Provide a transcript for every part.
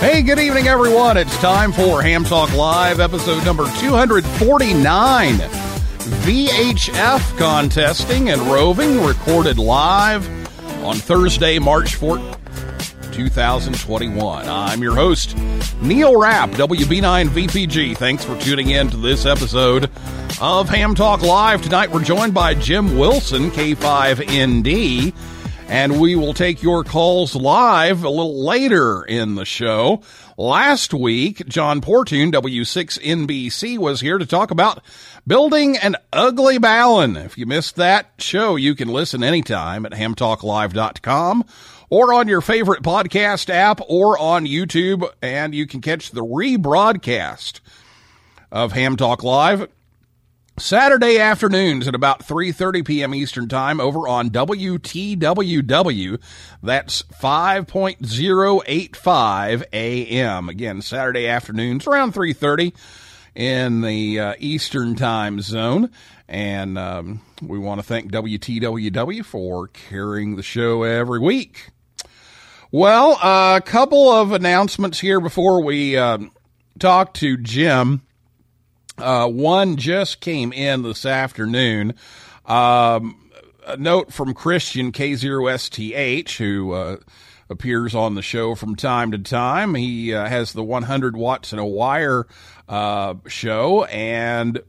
Hey, good evening, everyone. It's time for Ham Talk Live, episode number 249. VHF contesting and roving, recorded live on Thursday, March 4th, 2021. I'm your host, Neil Rapp, WB9VPG. Thanks for tuning in to this episode of Ham Talk Live. Tonight, we're joined by Jim Wilson, K5ND and we will take your calls live a little later in the show. Last week, John Portune, W6NBC, was here to talk about building an ugly balun. If you missed that show, you can listen anytime at hamtalklive.com or on your favorite podcast app or on YouTube, and you can catch the rebroadcast of Ham Talk Live Saturday afternoons at about 3:30 p.m. Eastern Time over on WTWW. That's 5.085 a.m. Again, Saturday afternoons around 3:30 in the uh, Eastern Time Zone. And um, we want to thank WTWW for carrying the show every week. Well, a couple of announcements here before we uh, talk to Jim. Uh, one just came in this afternoon. Um, a note from Christian K0STH, who uh, appears on the show from time to time. He uh, has the 100 watts and a wire uh, show, and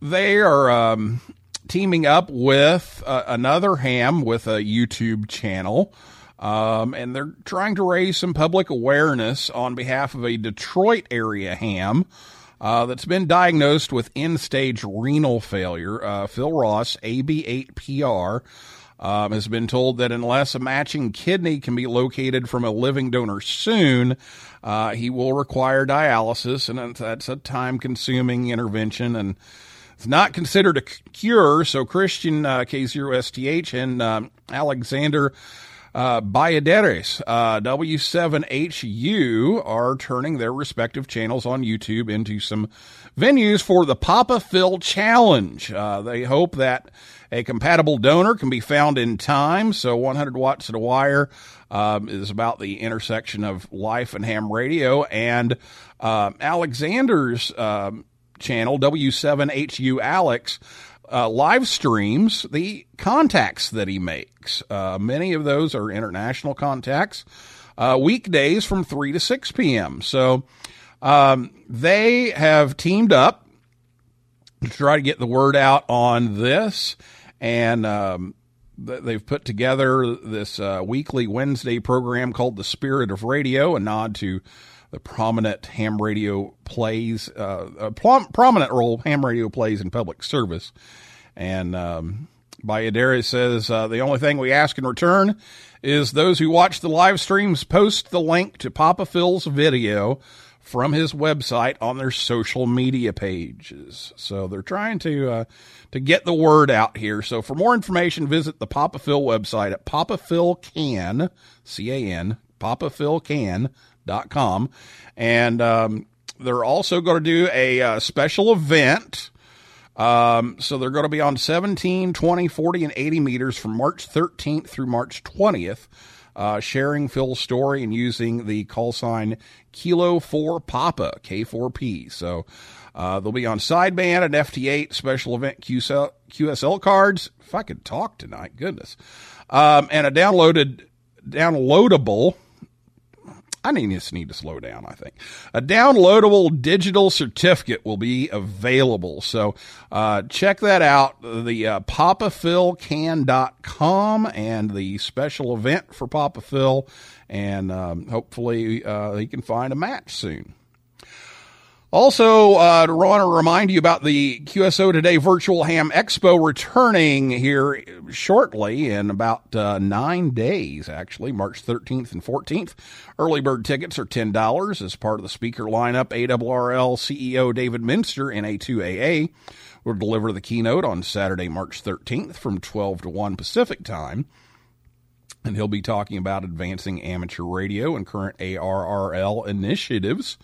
they are um, teaming up with uh, another ham with a YouTube channel. Um, and they're trying to raise some public awareness on behalf of a Detroit area ham uh, that's been diagnosed with end stage renal failure. Uh, Phil Ross, AB8PR, um, has been told that unless a matching kidney can be located from a living donor soon, uh, he will require dialysis, and that's a time consuming intervention. And it's not considered a cure. So Christian uh, K0STH and um, Alexander uh, Bayadares, uh, W7HU are turning their respective channels on YouTube into some venues for the Papa Phil Challenge. Uh, they hope that a compatible donor can be found in time. So 100 watts and a wire um, is about the intersection of life and ham radio. And uh, Alexander's um, channel, W7HU Alex, uh, live streams the contacts that he makes. Uh, many of those are international contacts, uh, weekdays from 3 to 6 p.m. So um, they have teamed up to try to get the word out on this. And um, th- they've put together this uh, weekly Wednesday program called The Spirit of Radio, a nod to the prominent ham radio plays, uh, a prom- prominent role ham radio plays in public service. And um, Bayadere says uh, the only thing we ask in return is those who watch the live streams post the link to Papa Phil's video from his website on their social media pages. So they're trying to uh, to get the word out here. So for more information, visit the Papa Phil website at papaphilcan, C A Papaphilcan.com. And um, they're also going to do a uh, special event. Um, so they're going to be on 17, 20, 40, and 80 meters from March 13th through March 20th, uh, sharing Phil's story and using the call sign Kilo 4 Papa, K4P. So uh, they'll be on sideband and FT8 special event QSL, QSL cards. If I could talk tonight, goodness. Um, and a downloaded, downloadable I need just need to slow down, I think. A downloadable digital certificate will be available. So uh, check that out. The uh, papaphilcan.com and the special event for Papa Phil. And um, hopefully uh, he can find a match soon. Also, uh, to want to remind you about the QSO Today Virtual Ham Expo returning here shortly in about uh, nine days, actually, March 13th and 14th. Early bird tickets are $10 as part of the speaker lineup. ARRL CEO David Minster, NA2AA, will deliver the keynote on Saturday, March 13th from 12 to 1 Pacific time. And he'll be talking about advancing amateur radio and current ARRL initiatives.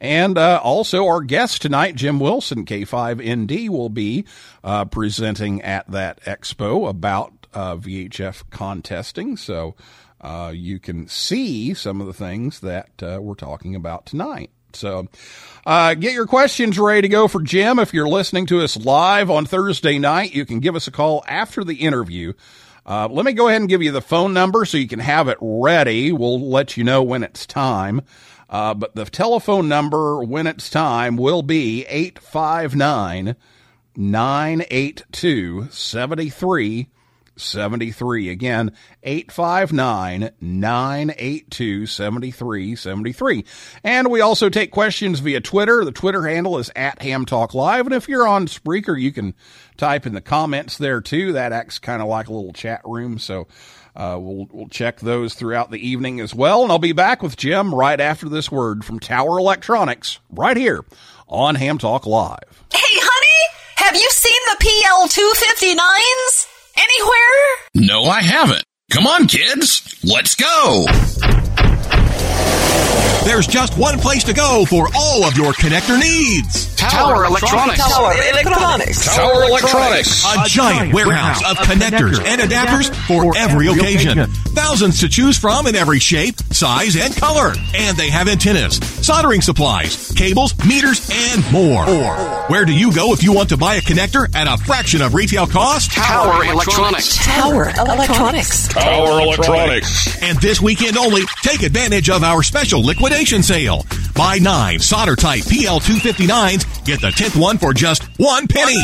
And uh, also, our guest tonight, Jim Wilson, K5ND, will be uh, presenting at that expo about uh, VHF contesting. So uh, you can see some of the things that uh, we're talking about tonight. So, uh, get your questions ready to go for Jim. If you're listening to us live on Thursday night, you can give us a call after the interview. Uh, let me go ahead and give you the phone number so you can have it ready. We'll let you know when it's time. Uh, but the telephone number when it's time will be 859 982 7373. Again, 859 982 7373. And we also take questions via Twitter. The Twitter handle is at Ham Talk Live. And if you're on Spreaker, you can type in the comments there too. That acts kind of like a little chat room. So, uh, we'll, we'll check those throughout the evening as well. And I'll be back with Jim right after this word from Tower Electronics right here on Ham Talk Live. Hey, honey, have you seen the PL 259s anywhere? No, I haven't. Come on, kids. Let's go. There's just one place to go for all of your connector needs. Tower Electronics. Tower Electronics. Tower Electronics. A giant warehouse of connectors and adapters for every occasion. Thousands to choose from in every shape, size, and color. And they have antennas, soldering supplies, cables, meters, and more. Where do you go if you want to buy a connector at a fraction of retail cost? Tower Electronics. Tower Electronics. Tower Electronics. And this weekend only, take advantage of our special liquidation sale. Buy nine solder type PL259s, get the 10th one for just one penny.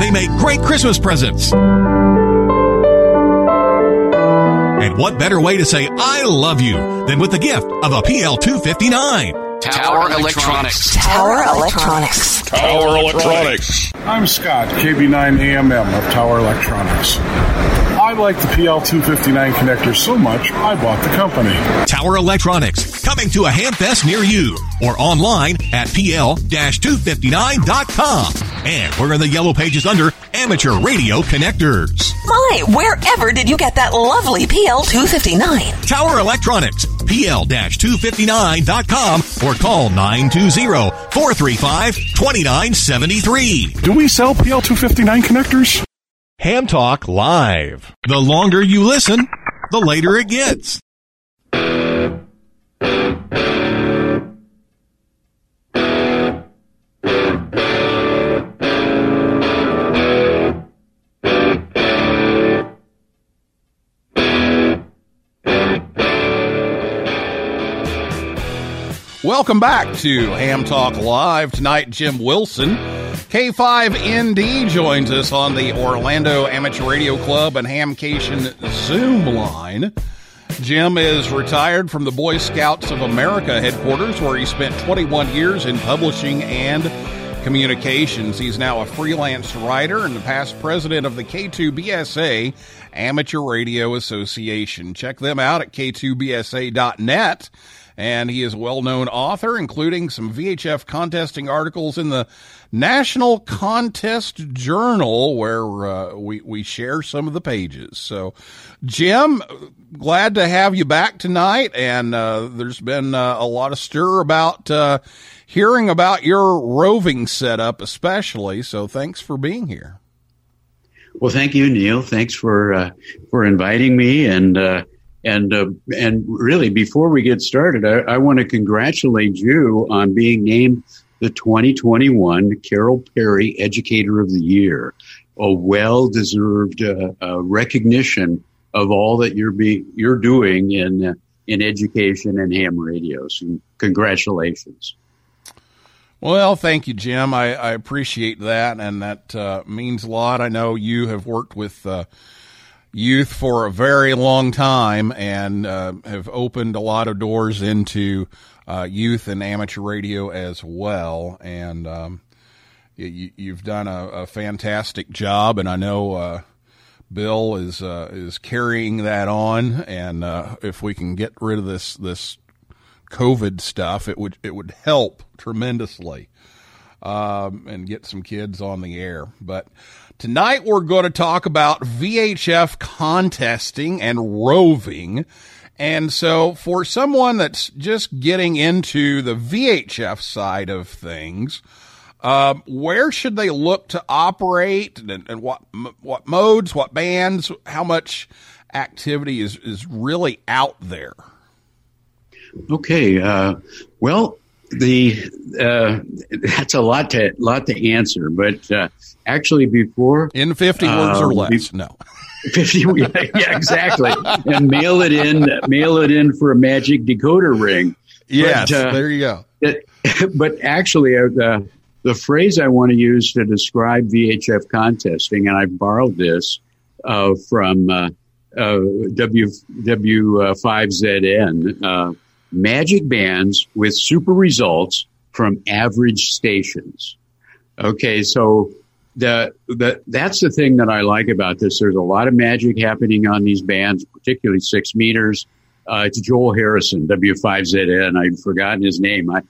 They make great Christmas presents. And what better way to say I love you than with the gift of a PL259? Tower Electronics. Tower Electronics. Tower Electronics. I'm Scott, KB9AMM of Tower Electronics. I like the PL259 connector so much, I bought the company. Tower Electronics, coming to a Hamfest near you or online at pl-259.com. And we're in the yellow pages under Amateur Radio Connectors. My, wherever did you get that lovely PL 259? Tower Electronics, pl-259.com or call 920-435-2973. Do we sell PL259 connectors? Ham Talk Live. The longer you listen, the later it gets. Welcome back to Ham Talk Live. Tonight, Jim Wilson, K5ND, joins us on the Orlando Amateur Radio Club and Hamcation Zoom line. Jim is retired from the Boy Scouts of America headquarters, where he spent 21 years in publishing and communications. He's now a freelance writer and the past president of the K2BSA Amateur Radio Association. Check them out at k2bsa.net and he is a well-known author, including some VHF contesting articles in the National Contest Journal, where uh, we we share some of the pages. So, Jim, glad to have you back tonight, and uh, there's been uh, a lot of stir about uh, hearing about your roving setup, especially. So, thanks for being here. Well, thank you, Neil. Thanks for uh, for inviting me, and uh, and uh, and really, before we get started, I, I want to congratulate you on being named the 2021 Carole Perry Educator of the Year, a well-deserved uh, uh, recognition of all that you're be you're doing in uh, in education and ham radios. And congratulations. Well, thank you, Jim. I, I appreciate that, and that uh, means a lot. I know you have worked with uh, youth for a very long time and uh, have opened a lot of doors into uh, youth and amateur radio as well. And um, you, you've done a, a, fantastic job, and I know uh, Bill is uh, is carrying that on. And if we can get rid of this this COVID stuff, it would it would help tremendously um, and get some kids on the air. But tonight we're going to talk about VHF contesting and roving. And so, for someone that's just getting into the VHF side of things, um, where should they look to operate, and, and what what modes, what bands, how much activity is is really out there? Okay. Uh, well, the uh, that's a lot to lot to answer, but uh, actually, before in fifty words or less, be, no. 50 yeah, yeah, exactly. And mail it in mail it in for a magic decoder ring. Yes but, uh, there you go. it, but actually uh, the, the phrase i want to use to describe vhf contesting and i borrowed this uh, from uh, w w5zn magic bands with super results from average stations. Okay, so the, the that's the thing that I like about this. There's a lot of magic happening on these bands, particularly six meters. Uh, it's Joel Harrison, W5ZN. I'd forgotten his name. I,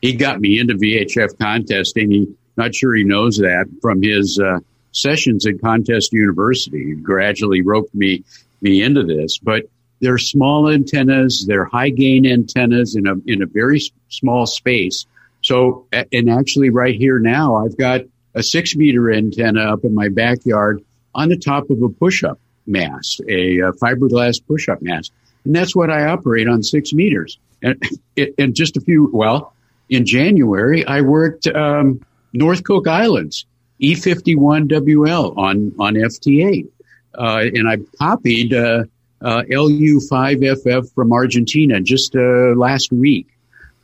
he got me into VHF contesting. He not sure he knows that from his uh, sessions at Contest University. He gradually roped me me into this, but they're small antennas. They're high gain antennas in a, in a very small space. So, and actually right here now, I've got a six meter antenna up in my backyard on the top of a push up mast, a, a fiberglass push up mast. And that's what I operate on six meters. And, and just a few, well, in January, I worked, um, North Cook Islands, E51WL on, on FT8. Uh, and I copied, uh, LU5FF from Argentina just uh, last week.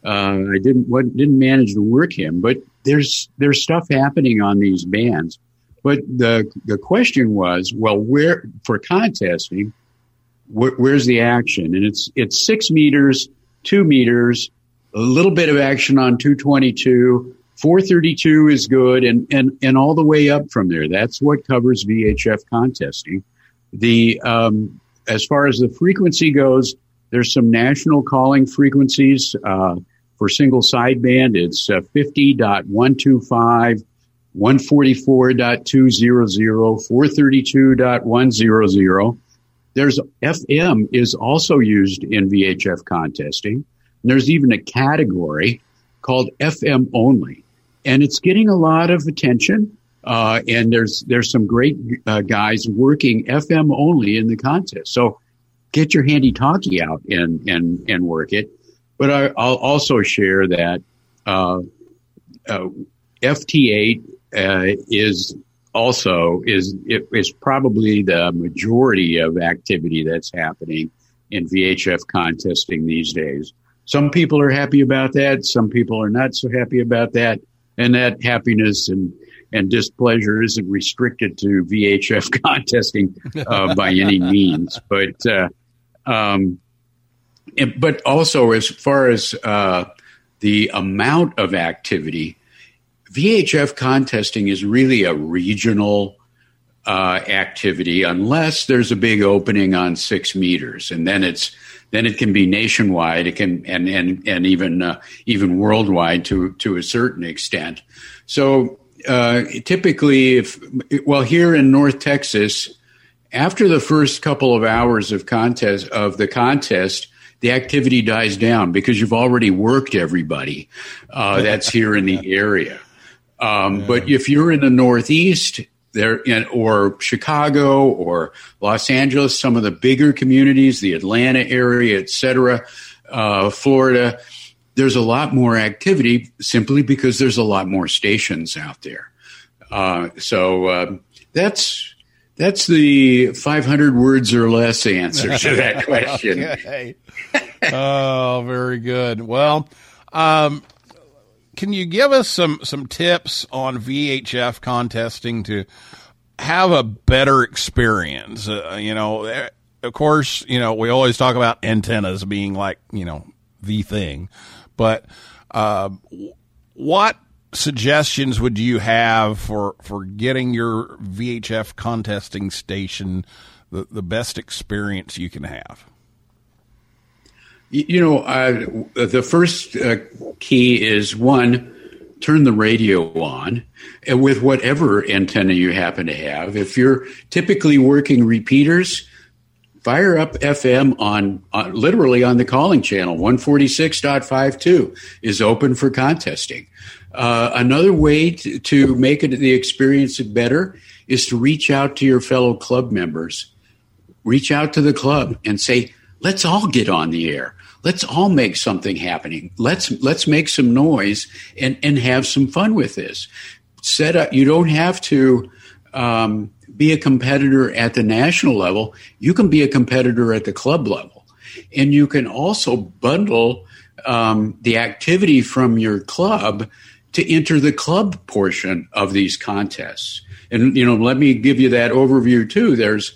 Uh, I didn't didn't manage to work him, but there's there's stuff happening on these bands. But the the question was, well, where for contesting, wh- where's the action? And it's it's six meters, two meters, a little bit of action on 222. 432 is good, and and and all the way up from there. That's what covers VHF contesting. The um, as far as the frequency goes, there's some national calling frequencies uh, for single sideband. It's uh, 50.125, 144.200, 432.100. There's FM is also used in VHF contesting. And there's even a category called FM only, and it's getting a lot of attention. Uh, and there's there's some great uh, guys working FM only in the contest. So get your handy talkie out and and and work it. But I, will also share that uh, uh FT8 uh, is also is is probably the majority of activity that's happening in VHF contesting these days. Some people are happy about that. Some people are not so happy about that. And that happiness and and displeasure isn't restricted to VHF contesting uh, by any means. But uh, um, but also as far as uh, the amount of activity, VHF contesting is really a regional uh, activity unless there's a big opening on six meters, and then it's then it can be nationwide. It can and and and even uh, even worldwide to to a certain extent. So uh, typically, if well, here in North Texas, after the first couple of hours of contest of the contest, the activity dies down because you've already worked everybody uh, that's here in the area. Um, But if you're in the Northeast, there in, or Chicago or Los Angeles, some of the bigger communities, the Atlanta area, et cetera, uh, Florida, there's a lot more activity simply because there's a lot more stations out there. Uh, so uh, that's that's the 500 words or less answer to that question. Okay. oh, very good. Well, um, can you give us some some tips on VHF contesting to have a better experience? Uh, you know, eh, of course, you know we always talk about antennas being like you know the thing, but uh, what suggestions would you have for for getting your VHF contesting station the, the best experience you can have? You know, uh, the first uh, key is one, turn the radio on and with whatever antenna you happen to have. If you're typically working repeaters, fire up FM on, on literally on the calling channel. 146.52 is open for contesting. Uh, another way to, to make it the experience better is to reach out to your fellow club members reach out to the club and say, let's all get on the air. Let's all make something happening. Let's let's make some noise and and have some fun with this. Set up. You don't have to um, be a competitor at the national level. You can be a competitor at the club level, and you can also bundle um, the activity from your club to enter the club portion of these contests. And you know, let me give you that overview too. There's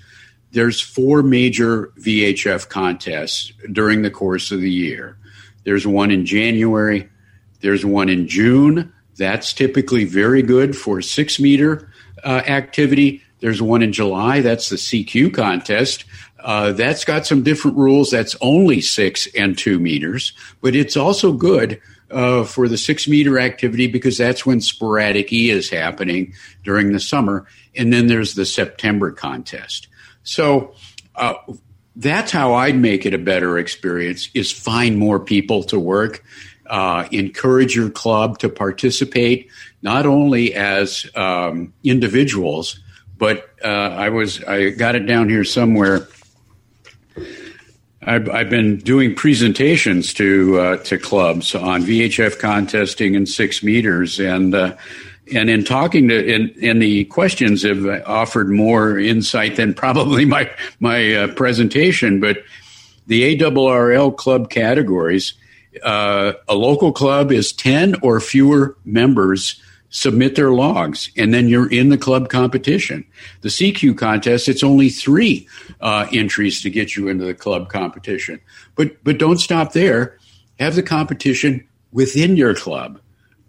there's four major VHF contests during the course of the year. There's one in January, there's one in June. That's typically very good for six meter uh, activity. There's one in July, that's the CQ contest. Uh, that's got some different rules. That's only six and two meters, but it's also good uh, for the six meter activity because that's when sporadic E is happening during the summer. And then there's the September contest. So uh, that's how I'd make it a better experience: is find more people to work, uh, encourage your club to participate, not only as um, individuals, but uh, I was I got it down here somewhere. I've, I've been doing presentations to uh, to clubs on VHF contesting and six meters, and uh, and in talking to in, in the questions have offered more insight than probably my my uh, presentation. But the ARRL club categories, uh, a local club is ten or fewer members submit their logs, and then you're in the club competition. The CQ contest, it's only three uh, entries to get you into the club competition. But but don't stop there. Have the competition within your club.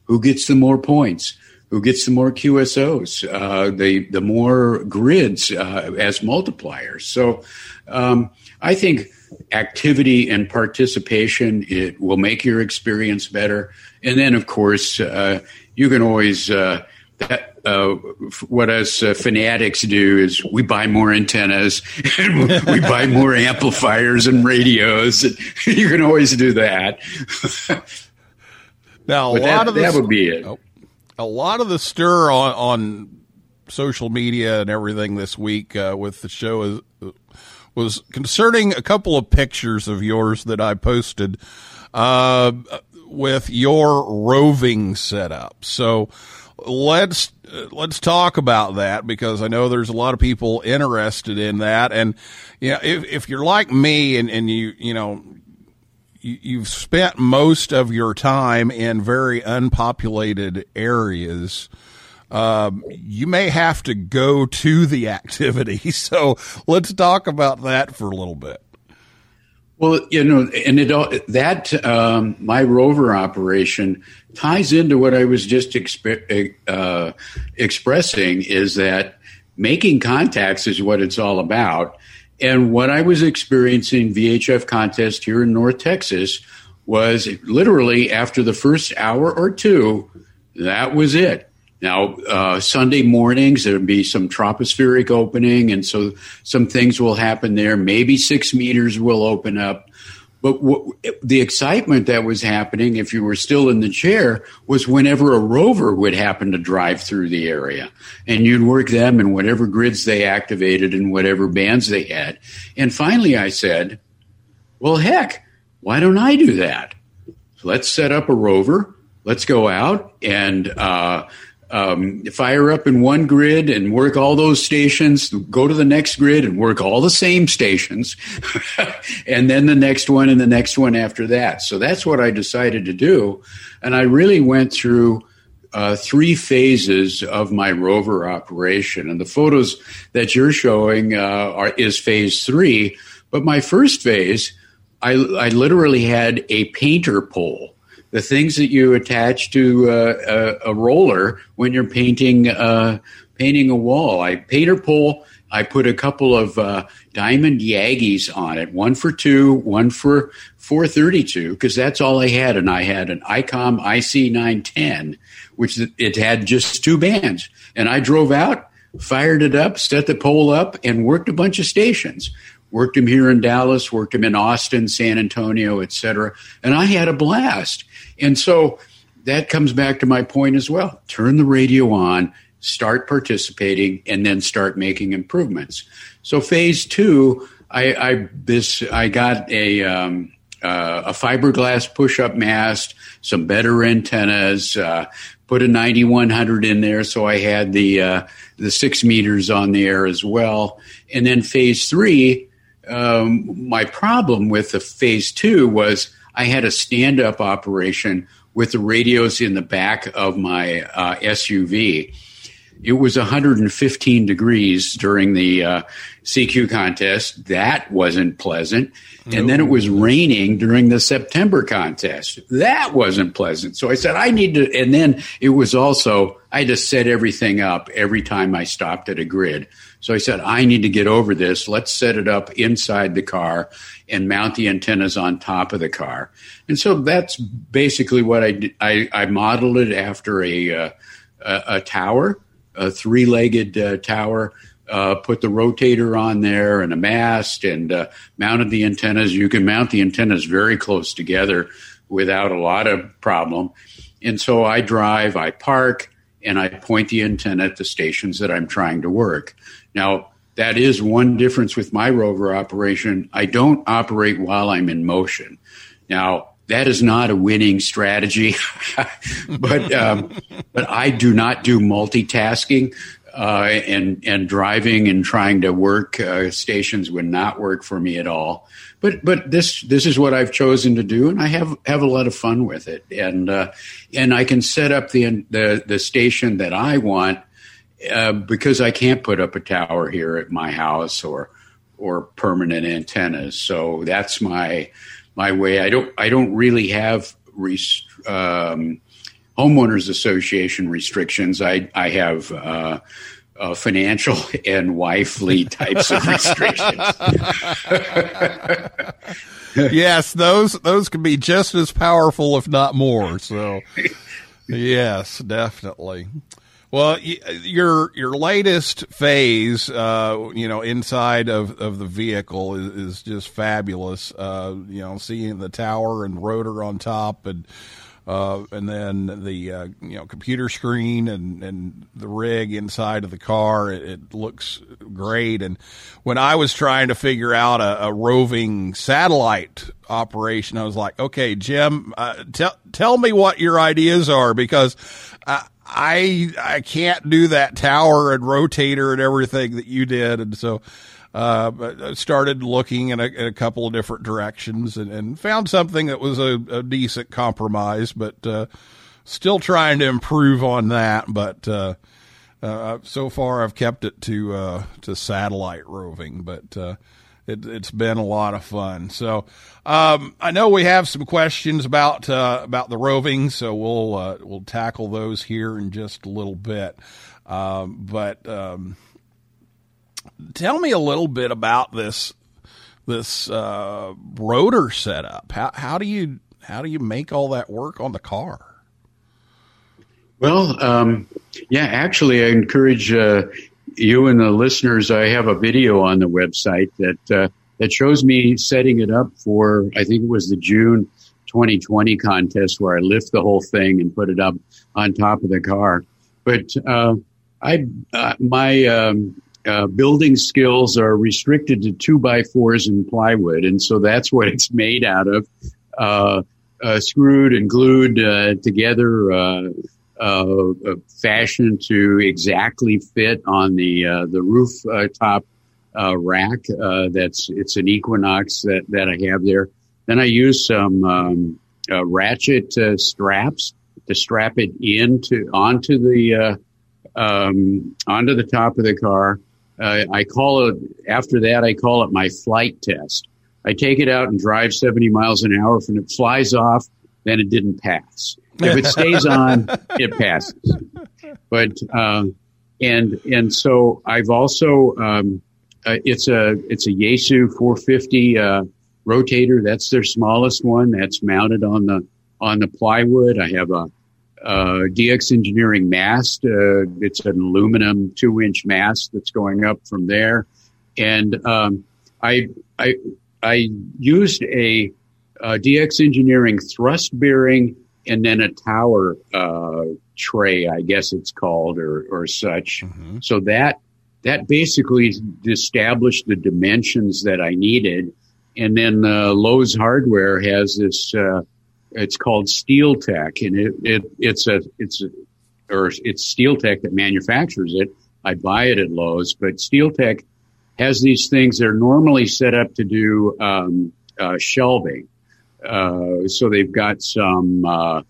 Who gets the more points? Who gets the more QSOs? Uh, the the more grids uh, as multipliers. So um, I think activity and participation it will make your experience better. And then of course uh, you can always uh, that, uh, what us uh, fanatics do is we buy more antennas and we buy more amplifiers and radios. you can always do that. Now, a lot that, of the, that would be it. Oh, a lot of the stir on, on social media and everything this week uh, with the show is was concerning a couple of pictures of yours that I posted uh, with your roving setup. So let's let's talk about that because I know there's a lot of people interested in that. And you know, if if you're like me and and you you know you- you've spent most of your time in very unpopulated areas. Um, you may have to go to the activity. So let's talk about that for a little bit. Well, you know, and it all that um, my rover operation ties into what I was just exp- uh, expressing is that making contacts is what it's all about, And what I was experiencing VHF contest here in North Texas was literally after the first hour or two, that was it. Now, uh, Sunday mornings, there'll be some tropospheric opening, and so some things will happen there. Maybe six meters will open up. But w- the excitement that was happening, if you were still in the chair, was whenever a rover would happen to drive through the area. And you'd work them in whatever grids they activated and whatever bands they had. And finally, I said, well, heck, why don't I do that? let's set up a rover. Let's go out and uh, um, fire up in one grid and work all those stations, go to the next grid and work all the same stations, and then the next one and the next one after that. So that's what I decided to do. And I really went through uh, three phases of my rover operation. And the photos that you're showing uh, are, is phase three. But my first phase, I, I literally had a painter pole the things that you attach to uh, a, a, roller when you're painting uh, painting a wall. I painter pole. I put a couple of uh, diamond Yagis on it, one for two, one for 432, because that's all I had. And I had an ICOM IC910, which it had just two bands. And I drove out, fired it up, set the pole up, and worked a bunch of stations worked him here in Dallas, worked him in Austin, San Antonio, etc. And I had a blast. And so that comes back to my point as well. Turn the radio on, start participating, and then start making improvements. So phase two, I, I this I got a um, uh, a fiberglass push-up mast, some better antennas, uh, put a 9100 in there, so I had the uh, the six meters on there as well. And then phase three, um, my problem with the phase two was I had a stand up operation with the radios in the back of my uh, SUV. It was 115 degrees during the uh, CQ contest. That wasn't pleasant. And then it was raining during the September contest. That wasn't pleasant. So I said, I need to. And then it was also, I had to set everything up every time I stopped at a grid. So I said, I need to get over this. Let's set it up inside the car and mount the antennas on top of the car. And so that's basically what I did. I, I modeled it after a, uh, a, a, tower, a three legged uh, tower. Uh, put the rotator on there and a mast and uh, mounted the antennas. You can mount the antennas very close together without a lot of problem. And so I drive, I park, and I point the antenna at the stations that I'm trying to work. Now, that is one difference with my rover operation. I don't operate while I'm in motion. Now, that is not a winning strategy, but um, but I do not do multitasking. Uh, and and driving and trying to work uh, stations would not work for me at all. But but this this is what I've chosen to do, and I have have a lot of fun with it. And uh, and I can set up the the the station that I want uh, because I can't put up a tower here at my house or or permanent antennas. So that's my my way. I don't I don't really have rest, um, homeowners association restrictions. I I have. Uh, uh, financial and wifely types of restrictions. yes, those those can be just as powerful, if not more. So, yes, definitely. Well, your your latest phase, uh, you know, inside of, of the vehicle is, is just fabulous. Uh, you know, seeing the tower and rotor on top, and uh, and then the uh, you know computer screen and, and the rig inside of the car, it, it, looks great. And when I was trying to figure out a, a roving satellite operation, I was like, okay, Jim, uh, tell tell me what your ideas are because. I I I can't do that tower and rotator and everything that you did, and so uh, started looking in a, in a, couple of different directions and, and found something that was a, a decent compromise, but uh, still trying to improve on that. But uh, uh so far, I've kept it to uh, to satellite roving, but uh, it, has been a lot of fun. So um, I know we have some questions about uh, about the roving, so we'll uh, we'll tackle those here in just a little bit. Um, but um, tell me a little bit about this this uh, rotor setup. How how do you how do you make all that work on the car? Well, um, yeah, actually, I encourage uh, you and the listeners. I have a video on the website that uh, that shows me setting it up for. I think it was the June 2020 contest where I lift the whole thing and put it up on top of the car. But uh, I uh, my um, uh, building skills are restricted to two by fours and plywood, and so that's what it's made out of. Uh, uh, screwed and glued uh, together, uh, uh, fashioned to exactly fit on the uh, the roof uh, uh, rack. Uh, that's it's an Equinox that that I have there. Then I use some um, uh, ratchet straps to strap it into onto the uh, um, onto the top of the car. I call it after that. I call it my flight test. I take it out and drive 70 miles an hour. If it flies off, then it didn't pass. If it stays on, it passes. But um, and and so I've also um, uh, it's a it's a Yaesu 450 uh, rotator. That's their smallest one. That's mounted on the on the plywood. I have a, uh DX Engineering mast. Uh, it's an aluminum two inch mast that's going up from there, and um, I I I used a, uh DX Engineering thrust bearing and then a tower uh, tray, I guess it's called, or or such. So that that basically established the dimensions that I needed, and then uh, Lowe's Hardware has this. Uh, it's called Steel Tech, and it, it it's a it's a, or it's Steel Tech that manufactures it. I buy it at Lowe's, but Steel Tech has these things that are normally set up to do um, uh, shelving. Uh, so they've got some uh,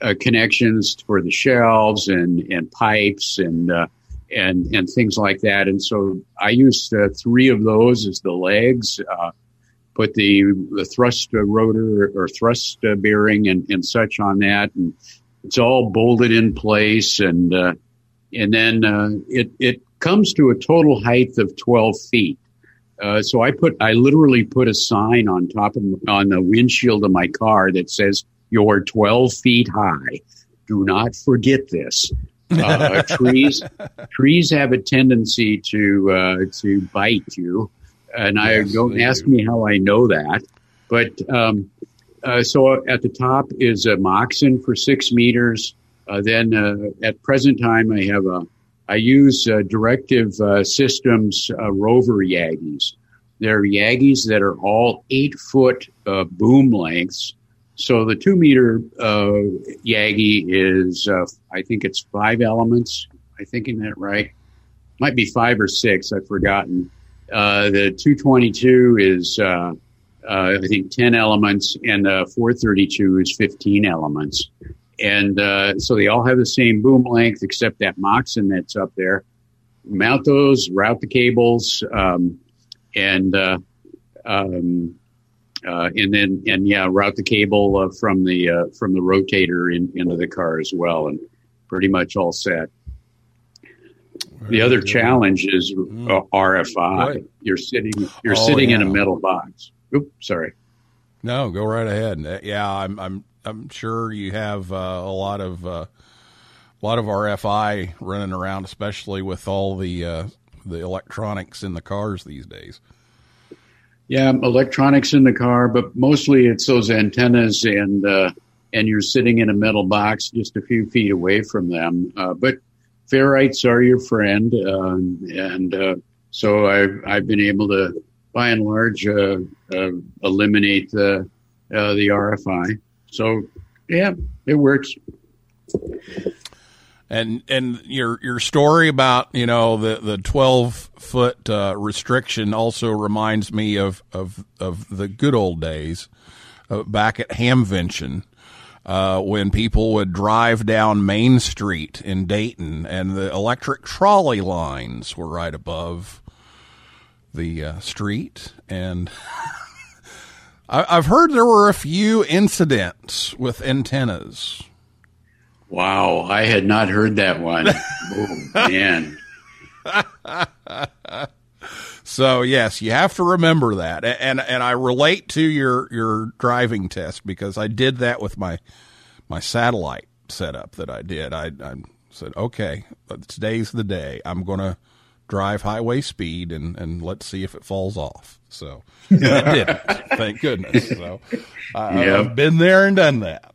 uh, connections for the shelves and and pipes and uh, and and things like that. And so I used three of those as the legs. Uh, put the the thrust rotor or thrust bearing and, and such on that, and it's all bolted in place. And uh, and then uh, it it comes to a total height of 12 feet. Uh, so I put, I literally put a sign on top of, on the windshield of my car that says, you're 12 feet high. Do not forget this. Uh, trees, trees have a tendency to, uh, to bite you. And I Yes, don't ask do. me how I know that, but, um, uh, so at the top is a Moxon for six meters. Uh, then, uh, at present time, I have a, I use uh, Directive uh, Systems uh, Rover Yagis. They're Yagis that are all eight foot uh, boom lengths. So the two meter uh, Yagi is, uh, I think it's five elements. I thinking that right? Might be five or six. I've forgotten. The 222 is, I think 10 elements and the 432 is 15 elements. And, uh, so they all have the same boom length except that Moxon that's up there. Mount those, route the cables, um, and, uh, um, uh, and then, and yeah, route the cable uh, from the, uh, from the rotator in, into the car as well. And pretty much all set. The other challenge is uh, RFI. Right. You're sitting, you're Oh, sitting in a metal box. Oops, sorry. No, go right ahead. Yeah, I'm I'm I'm sure you have uh, a lot of uh, a lot of RFI running around, especially with all the uh, the electronics in the cars these days. Yeah, electronics in the car, but mostly it's those antennas and uh, and you're sitting in a metal box just a few feet away from them. Uh, but ferrites are your friend, um, and uh, so I've I've been able to, by and large, uh, uh, eliminate the uh, the RFI. So yeah, it works. And and your your story about you know the the twelve foot uh, restriction also reminds me of of of the good old days uh, back at Hamvention. Uh, when people would drive down Main Street in Dayton and the electric trolley lines were right above the uh, street. And I've heard there were a few incidents with antennas. Wow, I had not heard that one. oh man. So yes, you have to remember that, and and I relate to your your driving test because I did that with my my satellite setup that I did. I, I said, okay, today's the day. I'm going to drive highway speed and and let's see if it falls off. So it didn't. Thank goodness. So I, Yep. I've been there and done that.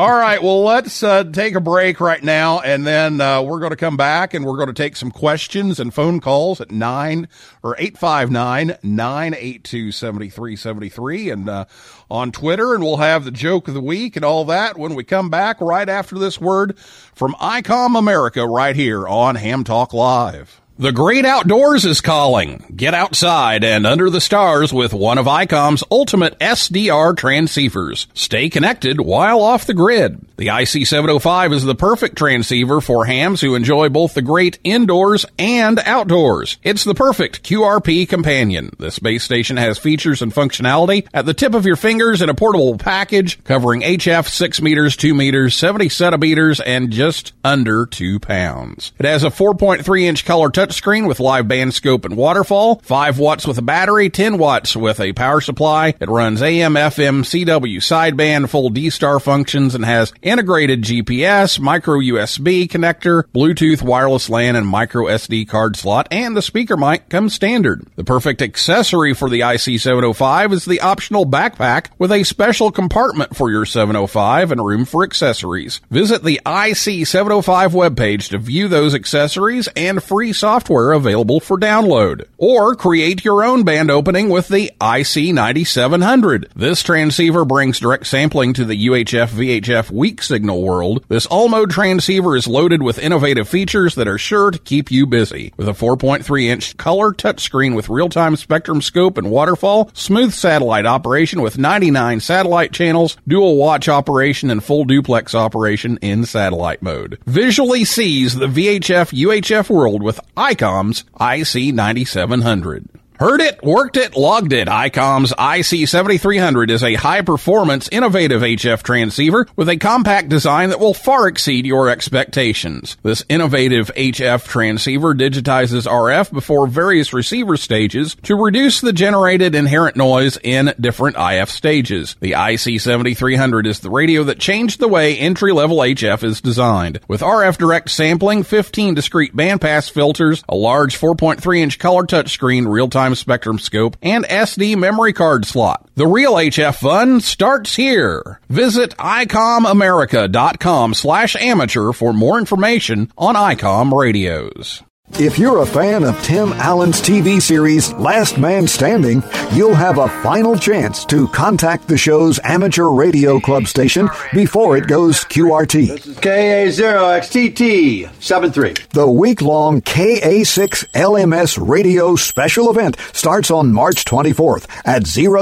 All right. Well, let's uh, take a break right now, and then uh, we're going to come back and we're going to take some questions and phone calls at nine or eight five nine nine eight two seventy three seventy three, and uh, on Twitter, and we'll have the joke of the week and all that when we come back right after this word from ICOM America right here on Ham Talk Live. The great outdoors is calling. Get outside and under the stars with one of ICOM's ultimate SDR transceivers. Stay connected while off the grid. The IC705 is the perfect transceiver for hams who enjoy both the great indoors and outdoors. It's the perfect QRP companion. This base station has features and functionality at the tip of your fingers in a portable package covering HF 6 meters, 2 meters, 70 centimeters, and just under 2 pounds. It has a 4.3 inch color touchscreen with live band scope and waterfall, 5 watts with a battery, 10 watts with a power supply. It runs AM, FM, CW sideband, full D-Star functions, and has integrated GPS, micro USB connector, Bluetooth, wireless LAN, and micro SD card slot, and the speaker mic comes standard. The perfect accessory for the IC705 is the optional backpack with a special compartment for your 705 and room for accessories. Visit the IC705 webpage to view those accessories and free software available for download. Or create your own band opening with the IC9700. This transceiver brings direct sampling to the UHF VHF weak signal world. This all mode transceiver is loaded with innovative features that are sure to keep you busy. With a 4.3 inch color touchscreen with real time spectrum scope and waterfall, smooth satellite operation with 99 satellite channels, dual watch operation, and full duplex operation in satellite mode. Visually sees the VHF UHF world with ICOM's IC9700. Heard it, worked it, logged it. ICOM's IC7300 is a high performance, innovative HF transceiver with a compact design that will far exceed your expectations. This innovative HF transceiver digitizes RF before various receiver stages to reduce the generated inherent noise in different IF stages. The IC7300 is the radio that changed the way entry level HF is designed. With RF direct sampling, 15 discrete bandpass filters, a large 4.3 inch color touchscreen, real time spectrum scope, and SD memory card slot. The real HF fun starts here. Visit ICOMAmerica.com slash amateur for more information on ICOM radios. If you're a fan of Tim Allen's TV series Last Man Standing, you'll have a final chance to contact the show's amateur radio club station before it goes QRT. KA0XTT 73. The week long KA6 LMS radio special event starts on March 24th at 0000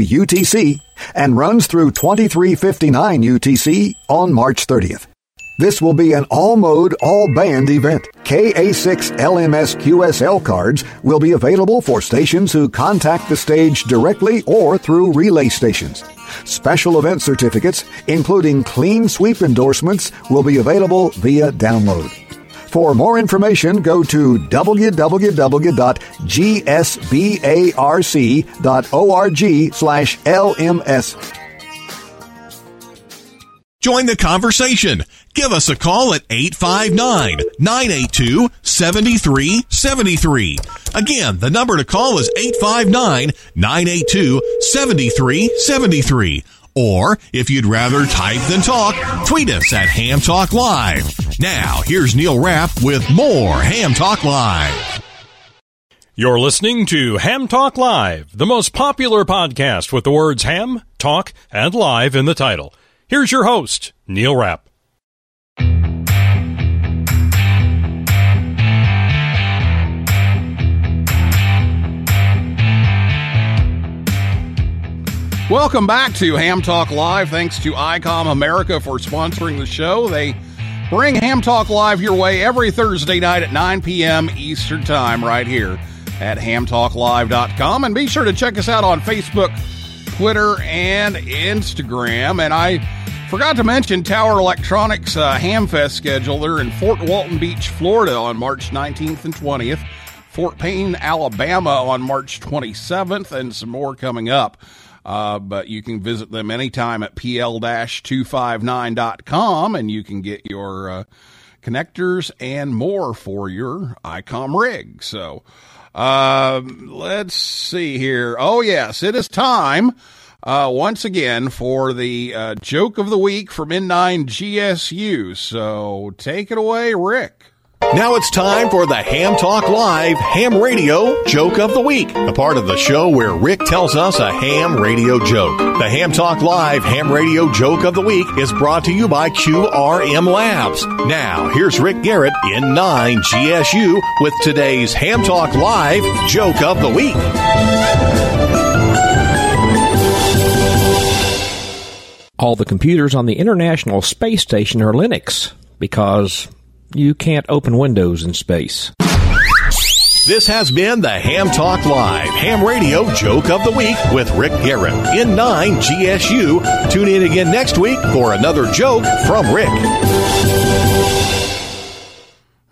UTC and runs through 2359 UTC on March 30th. This will be an all mode, all band event. KA6 LMS QSL cards will be available for stations who contact the stage directly or through relay stations. Special event certificates, including clean sweep endorsements, will be available via download. For more information, go to www.gsbarc.org slash LMS. Join the conversation. Give us a call at 859-982-7373. Again, the number to call is 859-982-7373. Or, if you'd rather type than talk, tweet us at Ham Talk Live. Now, here's Neil Rapp with more Ham Talk Live. You're listening to Ham Talk Live, the most popular podcast with the words ham, talk, and live in the title. Here's your host, Neil Rapp. Welcome back to Ham Talk Live. Thanks to ICOM America for sponsoring the show. They bring Ham Talk Live your way every Thursday night at 9 p.m. Eastern Time right here at hamtalklive.com. And be sure to check us out on Facebook, Twitter, and Instagram. And I forgot to mention Tower Electronics uh, Hamfest schedule. They're in Fort Walton Beach, Florida on March 19th and 20th. Fort Payne, Alabama on March 27th, and some more coming up. Uh, but you can visit them anytime at pl-259.com and you can get your uh, connectors and more for your ICOM rig. So um, let's see here. Oh, yes, it is time uh, once again for the uh, joke of the week from N9 GSU. So take it away, Rick. Now it's time for the Ham Talk Live Ham Radio Joke of the Week, a part of the show where Rick tells us a ham radio joke. The Ham Talk Live Ham Radio Joke of the Week is brought to you by QRM Labs. Now, here's Rick Garrett N9 GSU with today's Ham Talk Live Joke of the Week. All the computers on the International Space Station are Linux because you can't open Windows in space. This has been the Ham Talk Live Ham Radio Joke of the Week with Rick Garrett N9 GSU. Tune in again next week for another joke from Rick.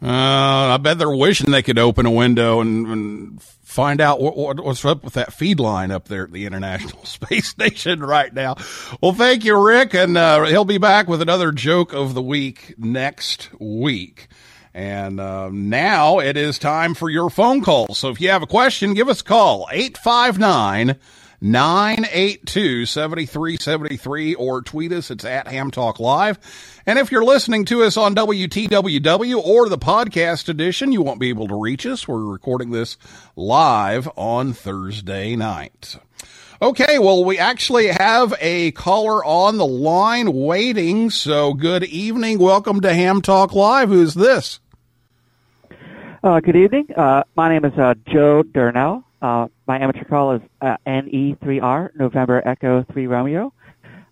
Uh, I bet they're wishing they could open a window and, and find out what, what, what's up with that feed line up there at the International Space Station right now. Well, thank you, Rick, and uh, he'll be back with another joke of the week next week. And uh, now it is time for your phone calls. So if you have a question, give us a call 859 982 7373 or tweet us. It's at Ham Talk Live. And if you're listening to us on WTWW or the podcast edition, you won't be able to reach us. We're recording this live on Thursday night. Okay, well, we actually have a caller on the line waiting. So good evening. Welcome to Ham Talk Live. Who's this? Uh, good evening. Uh, my name is uh, Joe Durnell. Uh, my amateur call is uh, NE3R, November Echo 3 Romeo.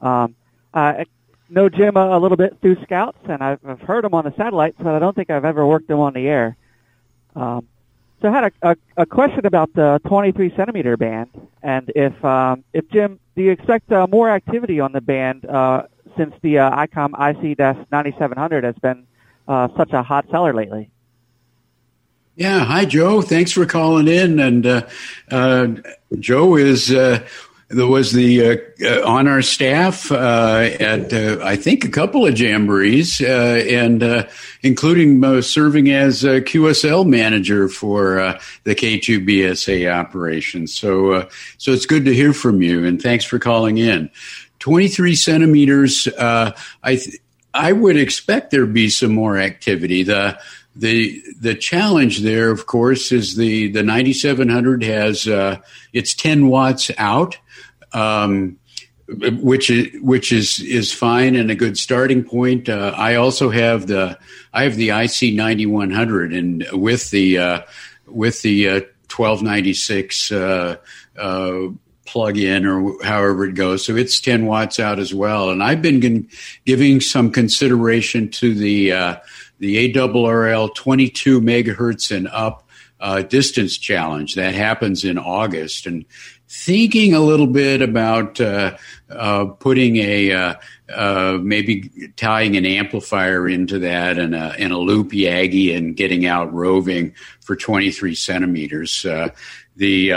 Um, I know Jim a, a little bit through Scouts, and I've, I've heard him on the satellites, but I don't think I've ever worked him on the air. Um, so I had a, a, a question about the 23 centimeter band, and if um, if Jim, do you expect uh, more activity on the band uh, since the uh, ICOM IC-9700 has been uh, such a hot seller lately? Yeah, hi Joe. Thanks for calling in. And uh, uh, Joe is uh, was the uh, uh, on our staff uh, at I think a couple of jamborees, and including serving as QSL manager for the K2BSA operation. So, so it's good to hear from you, and thanks for calling in. Twenty three centimeters. I th- I would expect there be some more activity. The the the challenge there, of course, is the the 9700 has uh, it's 10 watts out, um, which is which is is fine and a good starting point. Uh, I also have the I have the IC 9100 and with the uh, with the 1296 uh, uh, plug in or however it goes. So it's 10 watts out as well. And I've been giving some consideration to the uh, the ARRL 22 megahertz and up uh, distance challenge that happens in August, and thinking a little bit about uh, uh, putting a uh, uh, maybe tying an amplifier into that and a, and a loop Yagi and getting out roving for 23 centimeters. Uh, the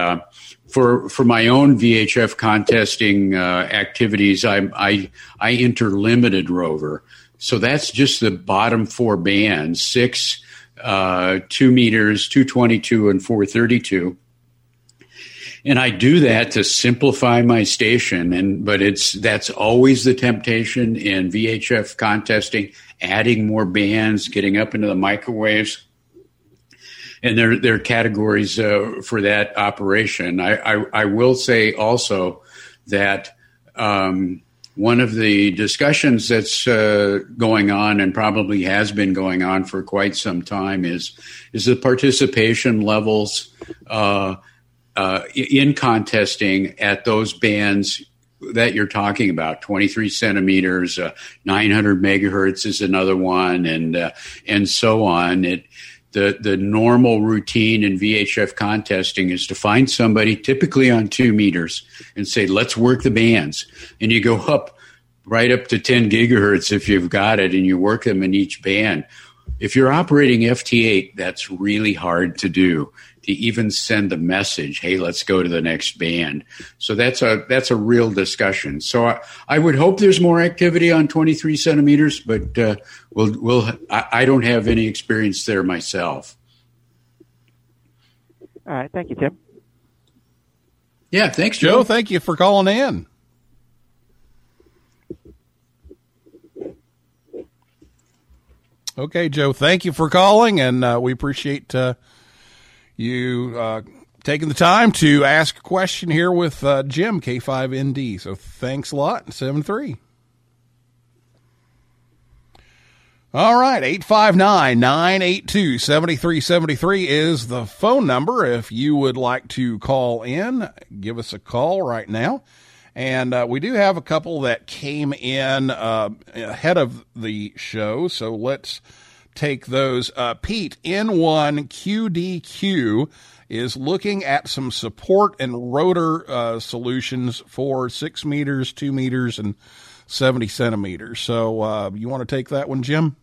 for for my own VHF contesting activities, I I, I enter limited rover. So that's just the bottom four bands six, uh, two meters, 222, and 432. And I do that to simplify my station. And, but it's, that's always the temptation in VHF contesting, adding more bands, getting up into the microwaves. And there, there are categories uh, for that operation. I, I, I, will say also that um, one of the discussions that's uh, going on and probably has been going on for quite some time is is the participation levels uh, uh, in contesting at those bands that you're talking about 23 centimeters uh, 900 megahertz is another one and uh, and so on it the the normal routine in VHF contesting is to find somebody typically on two meters and say let's work the bands. And you go up right up to 10 gigahertz if you've got it and you work them in each band. If you're operating FT8, that's really hard to do to even send the message, "Hey, let's go to the next band." So that's a that's a real discussion. So I, I would hope there's more activity on 23 centimeters, but uh, we'll we'll I, I don't have any experience there myself. All right. Thank you, Tim. Yeah, thanks, Joe. Joe. Thank you for calling in. Okay, Joe. Thank you for calling, and uh, we appreciate uh, you uh, taking the time to ask a question here with uh, Jim K5ND. So thanks a lot. Seven three. All right, 859 982 7373 is the phone number. If you would like to call in, give us a call right now. And uh, we do have a couple that came in uh, ahead of the show, so let's take those. Uh, Pete, N1QDQ is looking at some support and rotor uh, solutions for six meters, two meters, and 70 centimeters. So uh, you want to take that one, Jim?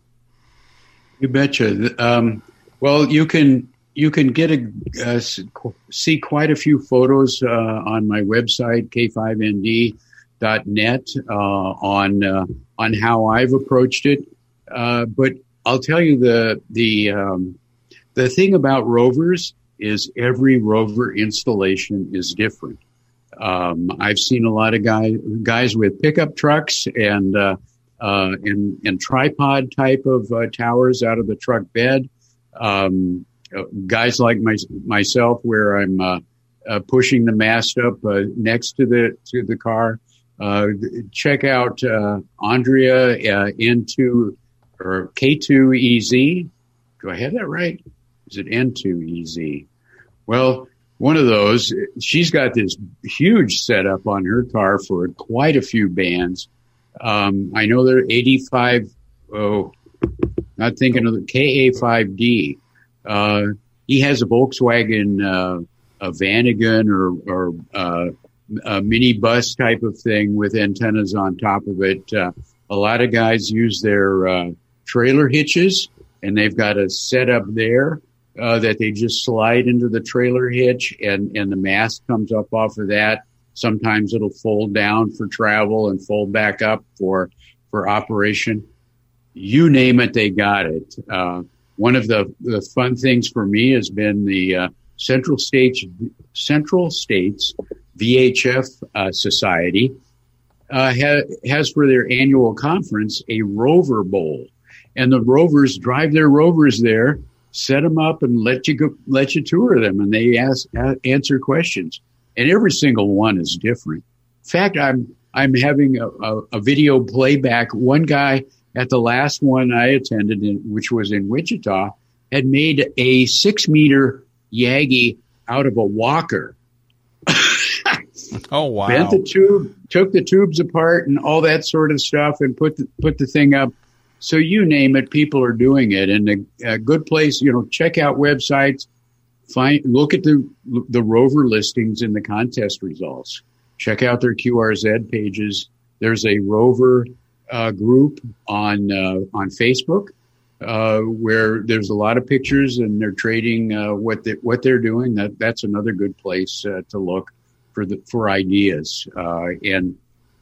You betcha. Um, well, you can you can get a uh, see quite a few photos uh, on my website k5nd.net uh, on uh, on how I've approached it. Uh, but I'll tell you the the um, the thing about rovers is every rover installation is different. Um, I've seen a lot of guys guys with pickup trucks and uh, uh, and, and tripod type of uh, towers out of the truck bed. Um, guys like my, myself, where I'm uh, uh, pushing the mast up uh, next to the to the car. check out Andrea N2 or K2EZ. Do I have that right? Is it N2EZ? Well, one of those. She's got this huge setup on her car for quite a few bands. Um, I know they're 85. Oh, not thinking of the KA5D. Uh, he has a Volkswagen, uh, a Vanagon or, or, uh, a mini bus type of thing with antennas on top of it. Uh, a lot of guys use their, uh, trailer hitches and they've got a setup there, uh, that they just slide into the trailer hitch and, and the mast comes up off of that Sometimes it'll fold down for travel and fold back up for, for operation. You name it, they got it. Uh, one of the, the fun things for me has been the, uh, Central States, Central States VHF, uh, Society, uh, ha- has for their annual conference a rover bowl and the rovers drive their rovers there, set them up and let you go, let you tour them and they ask, answer questions and every single one is different. In fact, I'm I'm having a, a, a video playback. One guy at the last one I attended, in, which was in Wichita, had made a six meter Yagi out of a walker. oh wow! Bent the tube, took the tubes apart, and all that sort of stuff, and put the, put the thing up. So you name it, people are doing it, and a, a good place. You know, check out websites find look at the the rover listings in the contest results. Check out their QRZ pages. There's a rover uh, group on uh, on Facebook uh, where there's a lot of pictures and they're trading uh, what they, what they're doing. That that's another good place uh, to look for the for ideas uh,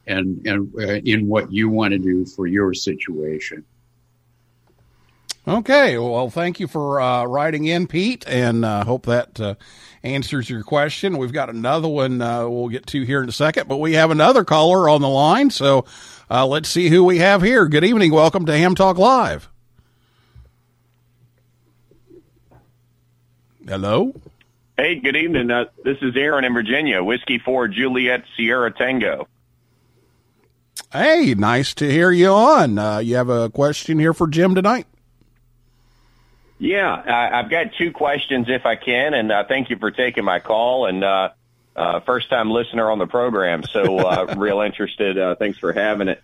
and and and in what you want to do for your situation. Okay, well, thank you for uh, writing in, Pete, and uh, hope that uh, answers your question. We've got another one uh, we'll get to here in a second, but we have another caller on the line, so uh, let's see who we have here. Good evening, welcome to Ham Talk Live. Hello. Hey, good evening. Uh, this is Aaron in Virginia, Whiskey Four Juliet Sierra Tango. Hey, nice to hear you on. Uh, you have a question here for Jim tonight. Yeah, I, I've got two questions if I can, and uh, thank you for taking my call. And uh, uh, first time listener on the program, so uh, real interested. Uh, thanks for having it.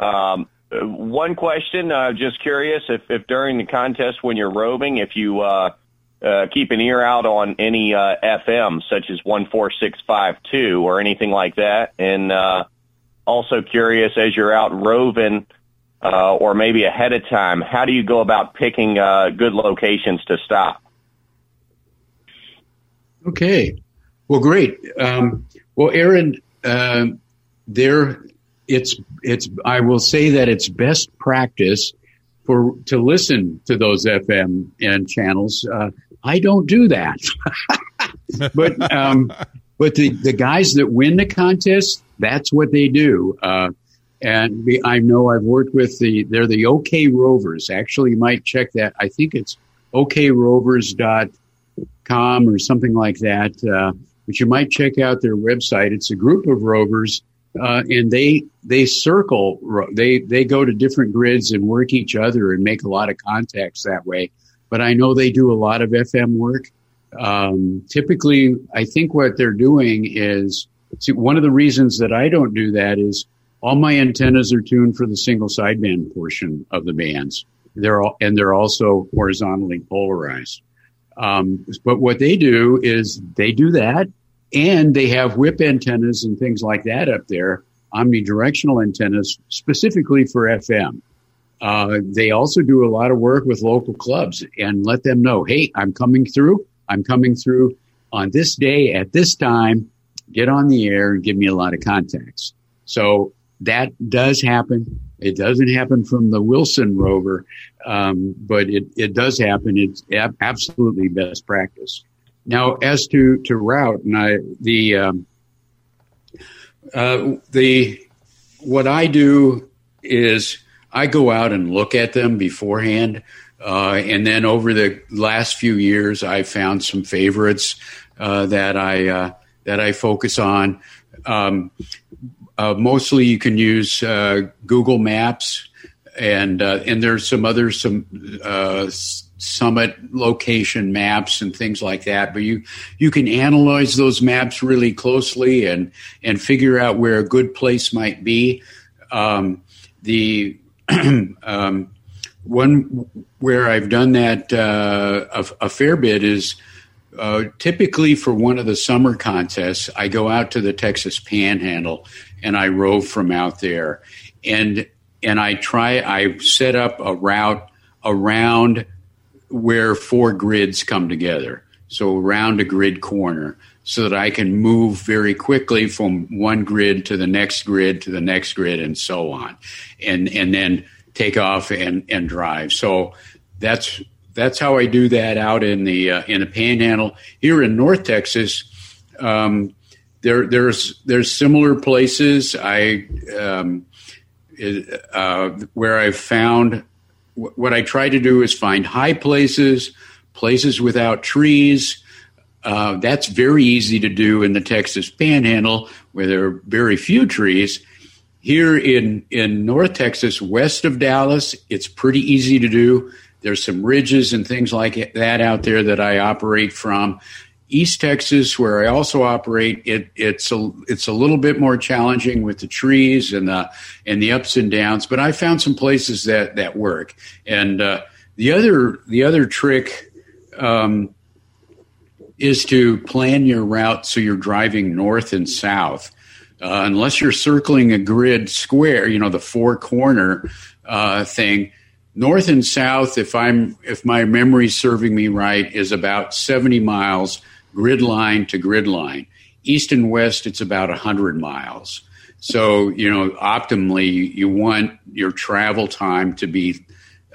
Um, one question, uh, just curious if, if during the contest when you're roving, if you uh, uh, keep an ear out on any uh, FM such as one four six five two or anything like that, and uh, also curious as you're out roving uh, or maybe ahead of time, how do you go about picking uh, good locations to stop? Okay. Well, great. Um, well, Aaron, um there, it's it's. I will say that it's best practice for to listen to those FM and channels. Uh, I don't do that, but um, but the the guys that win the contest, that's what they do. Uh, and I know I've worked with the they're the OK Rovers. Actually, you might check that. I think it's okrovers.com or something like that. Uh, but you might check out their website. It's a group of rovers, uh, and they they circle. They they go to different grids and work each other and make a lot of contacts that way. But I know they do a lot of FM work. Um, typically, I think what they're doing is see, one of the reasons that I don't do that is all my antennas are tuned for the single sideband portion of the bands. They're all, and they're also horizontally polarized. Um, but what they do is they do that and they have whip antennas and things like that up there, omnidirectional antennas specifically for FM. Uh, they also do a lot of work with local clubs and let them know, hey, I'm coming through. I'm coming through on this day at this time. Get on the air and give me a lot of contacts. So that does happen. It doesn't happen from the Wilson rover, um, but it, it does happen. It's ab- absolutely best practice. Now, as to, to route, and I, the, um, uh, the, what I do is I go out and look at them beforehand. Uh, and then over the last few years, I found some favorites, uh, that I, uh, that I focus on. Um, uh, mostly you can use uh, Google Maps, and and there's some other some summit location maps and things like that. But you you can analyze those maps really closely and and figure out where a good place might be. Um, the um, one where I've done that uh, a, a fair bit is uh, typically for one of the summer contests, I go out to the Texas Panhandle and I rove from out there, and and I try I set up a route around where four grids come together, so around a grid corner, so that I can move very quickly from one grid to the next grid to the next grid and so on, and and then take off and and drive. So that's that's how I do that out in the uh, in the Panhandle here in North Texas. Um, there there's there's similar places I um, uh, where I've found wh- what I try to do is find high places, places without trees. Uh, that's very easy to do in the Texas Panhandle where there are very few trees. Here in in North Texas, west of Dallas, it's pretty easy to do. There's some ridges and things like that out there that I operate from. East Texas, where I also operate, it, it's a it's a little bit more challenging with the trees and the and the ups and downs. But I found some places that that work. And uh, the other the other trick um, is to plan your route so you're driving north and south. Uh, unless you're circling a grid square, you know the four corner uh, thing north and south if i'm if my memory's serving me right is about 70 miles grid line to grid line. East and west it's about 100 miles. So you know optimally you want your travel time to be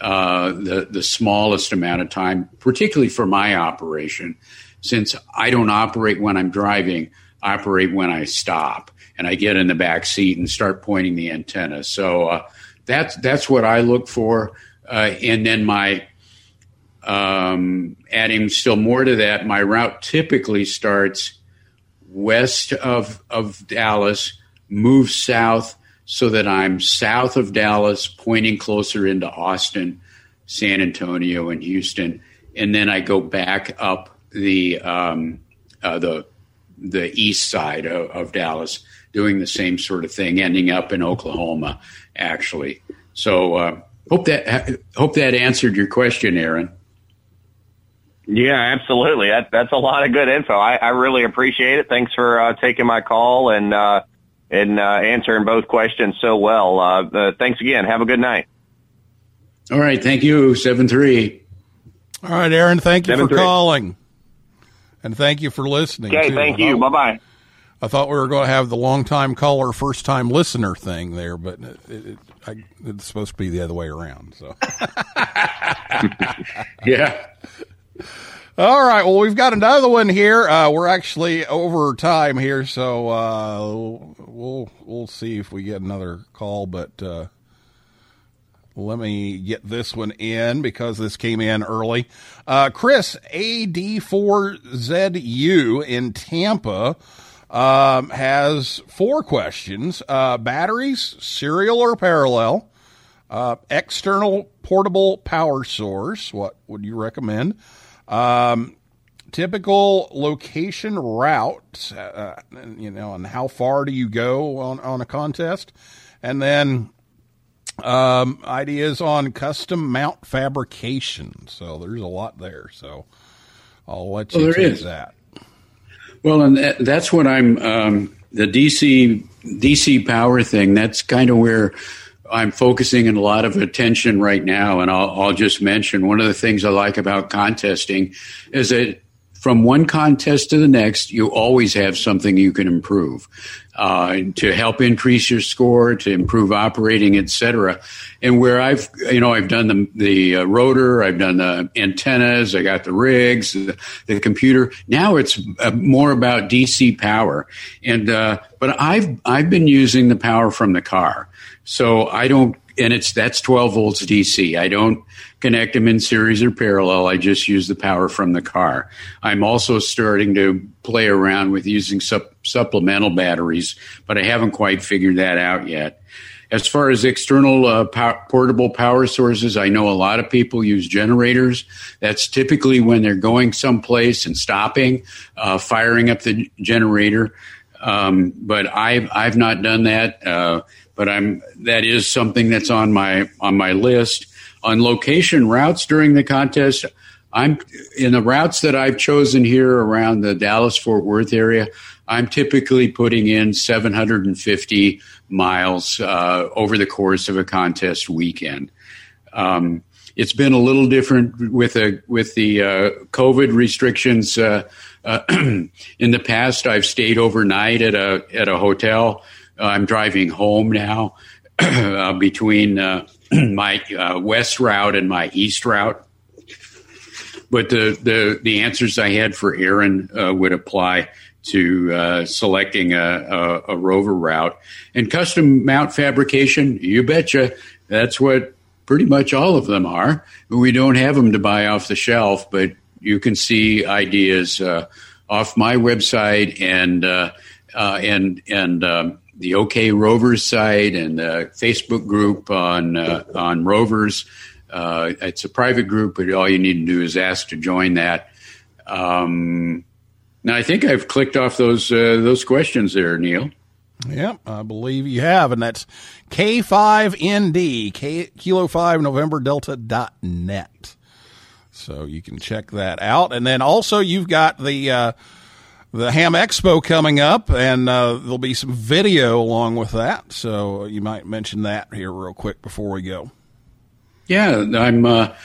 uh, the the smallest amount of time particularly for my operation. Since i don't operate when i'm driving I operate when i stop and i get in the back seat and start pointing the antenna. So uh, that's that's what i look for. Uh, and then my um, adding still more to that, my route typically starts west of of Dallas, moves south so that I'm south of Dallas, pointing closer into Austin, San Antonio, and Houston, and then I go back up the um, uh, the the east side of, of Dallas, doing the same sort of thing, ending up in Oklahoma, actually. So. Uh, Hope that hope that answered your question, Aaron. Yeah, absolutely. That, that's a lot of good info. I, I really appreciate it. Thanks for uh, taking my call and uh, and uh, answering both questions so well. Uh, uh, thanks again. Have a good night. All right. Thank you. Seven three. All right, Aaron. Thank you Seven for three. calling, and thank you for listening. Okay, too. thank you. Bye bye. I thought we were going to have the long time caller, first time listener thing there, but it, it, I, it's supposed to be the other way around. So, Yeah. all right. Well, we've got another one here. Uh, we're actually over time here, so uh, we'll we'll see if we get another call. But uh, let me get this one in because this came in early. Uh, Chris AD4ZU in Tampa um, has four questions: uh, batteries, serial or parallel, uh, external portable power source. What would you recommend? Um, typical location route, uh, you know, and how far do you go on, on a contest? And then um, ideas on custom mount fabrication. So there's a lot there. So I'll let you Well, take is. that. Well, and that, that's what I'm um, the DC DC power thing. That's kind of where I'm focusing a lot of attention right now. And I'll, I'll just mention one of the things I like about contesting is that from one contest to the next, you always have something you can improve uh, to help increase your score, to improve operating, etc. And where I've, you know, I've done the the uh, rotor, I've done the antennas, I got the rigs, the, the computer. Now it's uh, more about DC power, and uh, but I've I've been using the power from the car, so I don't. And it's that's 12 volts DC. I don't connect them in series or parallel. I just use the power from the car. I'm also starting to play around with using sup- supplemental batteries, but I haven't quite figured that out yet. As far as external uh, pow- portable power sources, I know a lot of people use generators. That's typically when they're going someplace and stopping, uh, firing up the generator. Um, but I've I've not done that. Uh, but I'm that is something that's on my on my list. On location routes during the contest, I'm in the routes that I've chosen here around the Dallas Fort Worth area. I'm typically putting in 750 miles uh, over the course of a contest weekend. Um, it's been a little different with a with the uh, COVID restrictions. Uh, uh, in the past, I've stayed overnight at a at a hotel. I'm driving home now uh, between uh, my uh, west route and my east route. But the the, the answers I had for Aaron uh, would apply to uh, selecting a, a, a rover route and custom mount fabrication. You betcha, that's what pretty much all of them are. We don't have them to buy off the shelf, but you can see ideas uh, off my website and uh, uh, and and um, the OK Rovers site and the Facebook group on uh, on Rovers. Uh, it's a private group, but all you need to do is ask to join that. Um, now, I think I've clicked off those uh, those questions there, Neil. Yep, I believe you have, and that's K5ND, K, Kilo 5 November Delta dot net. So you can check that out. And then also you've got the, uh, the Ham Expo coming up, and uh, there'll be some video along with that. So you might mention that here real quick before we go. Yeah, I'm. Uh,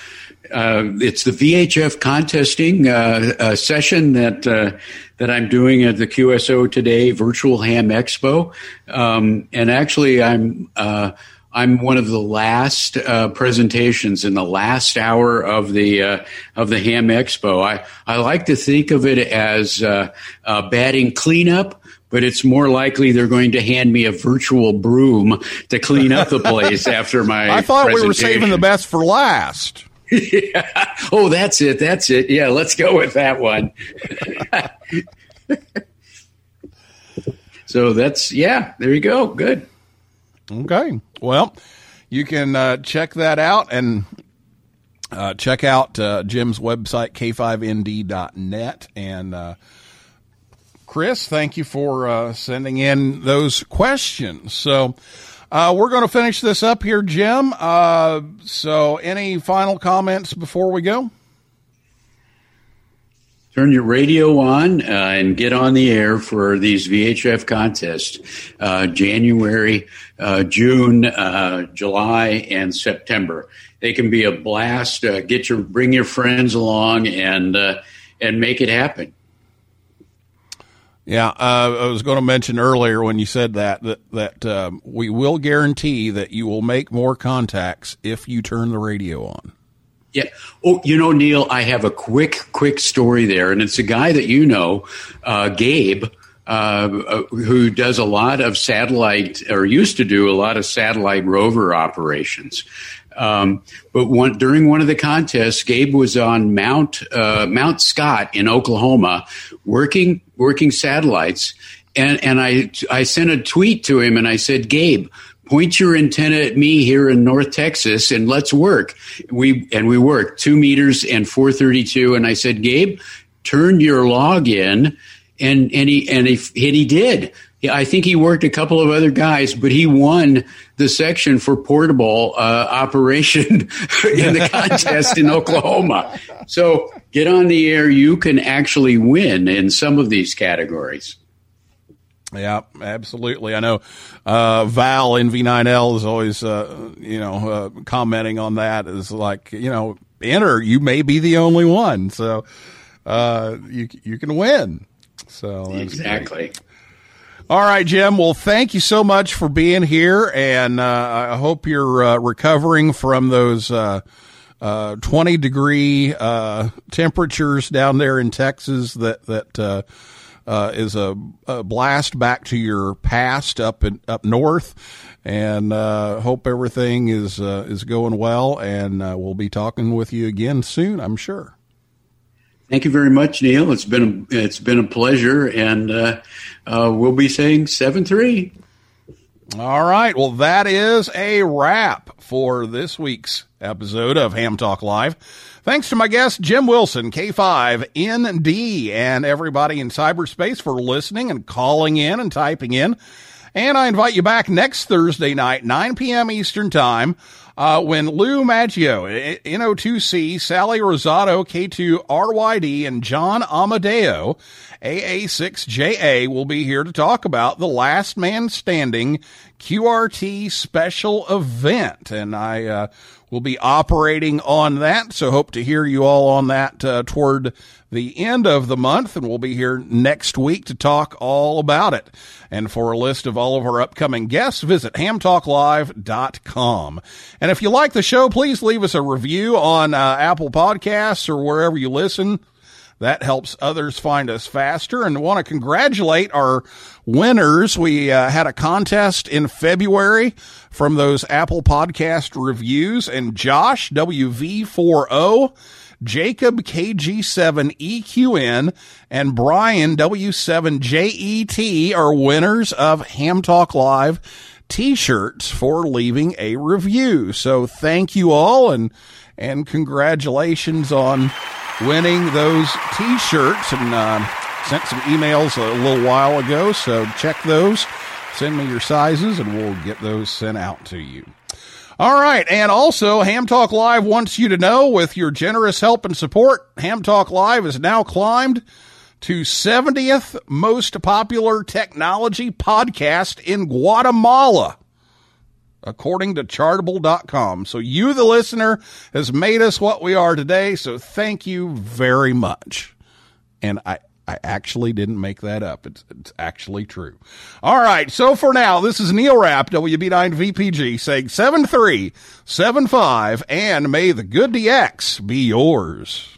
uh, it's the VHF contesting uh, uh, session that uh, that I'm doing at the QSO today, Virtual Ham Expo, um, and actually I'm uh, I'm one of the last uh, presentations in the last hour of the uh, of the Ham Expo. I I like to think of it as uh, uh, batting cleanup but it's more likely they're going to hand me a virtual broom to clean up the place after my. I thought we were saving the best for last. yeah. Oh, that's it. That's it. Yeah, let's go with that one. so that's yeah. There you go. Good. Okay. Well, you can uh, check that out and uh, check out uh, Jim's website, k5nd.net. And uh, Chris, thank you for uh, sending in those questions. So uh, we're going to finish this up here, Jim. So, any final comments before we go? Turn your radio on uh, and get on the air for these VHF contests uh, January, uh, June, uh, July, and September. They can be a blast. Uh, get your bring your friends along and uh, and make it happen. Yeah, I was going to mention earlier when you said that that that um, we will guarantee that you will make more contacts if you turn the radio on. Yeah. Oh, you know, Neil, I have a quick, quick story there, and it's a guy that you know, uh, Gabe, uh, who does a lot of satellite, or used to do a lot of satellite rover operations. Um, but one, during one of the contests, Gabe was on Mount uh, Mount Scott in Oklahoma, working working satellites, and and I I sent a tweet to him and I said, Gabe, point your antenna at me here in North Texas and let's work. We and we worked two meters and 432. And I said, Gabe, turn your log in. And, and he, and he, and he did. I think he worked a couple of other guys, but he won the section for portable uh, operation in the contest in Oklahoma. So get on the air. You can actually win in some of these categories. Yeah, absolutely. I know uh, Val NV9L is always, uh, you know, uh, commenting on that is like, you know, enter. You may be the only one, so uh, you you can win. So exactly. Great. All right, Jim. Well, thank you so much for being here, and uh, I hope you're uh, recovering from those. Uh, 20 degree uh, temperatures down there in Texas that that uh, is a, a, blast back to your past up in, up north, and uh, hope everything is uh, is going well. And uh, we'll be talking with you again soon, I'm sure. Thank you very much, Neil. It's been a, it's been a pleasure, and uh, uh, we'll be saying seven three. All right. Well, that is a wrap for this week's episode of Ham Talk Live. Thanks to my guest, Jim Wilson, K5ND, and everybody in cyberspace for listening and calling in and typing in. And I invite you back next Thursday night, 9 p.m. Eastern Time, uh, when Lou Maggio, NO2C, Sally Rosato, K2RYD, and John Amadeo, AA6JA, will be here to talk about the Last Man Standing QRT special event. And I, uh, will be operating on that. So hope to hear you all on that uh, toward the end of the month. And we'll be here next week to talk all about it. And for a list of all of our upcoming guests, visit hamtalklive.com. And if you like the show, please leave us a review on uh, Apple Podcasts or wherever you listen. That helps others find us faster and want to congratulate our winners. We uh, had a contest in February from those Apple podcast reviews and Josh WV40, Jacob KG7EQN, and Brian W7JET are winners of Ham Talk Live t-shirts for leaving a review. So thank you all and and congratulations on winning those t-shirts and uh, sent some emails a little while ago so check those. Send me your sizes and we'll get those sent out to you. All right and also ham talk live wants you to know with your generous help and support ham talk live is now climbed to 70th most popular technology podcast in guatemala according to chartable.com. So you, the listener, has made us what we are today. So thank you very much. And I, I actually didn't make that up. It's, it's actually true. All right. So for now, this is Neil Rapp, WB9VPG, saying 7375, and may the good DX be yours.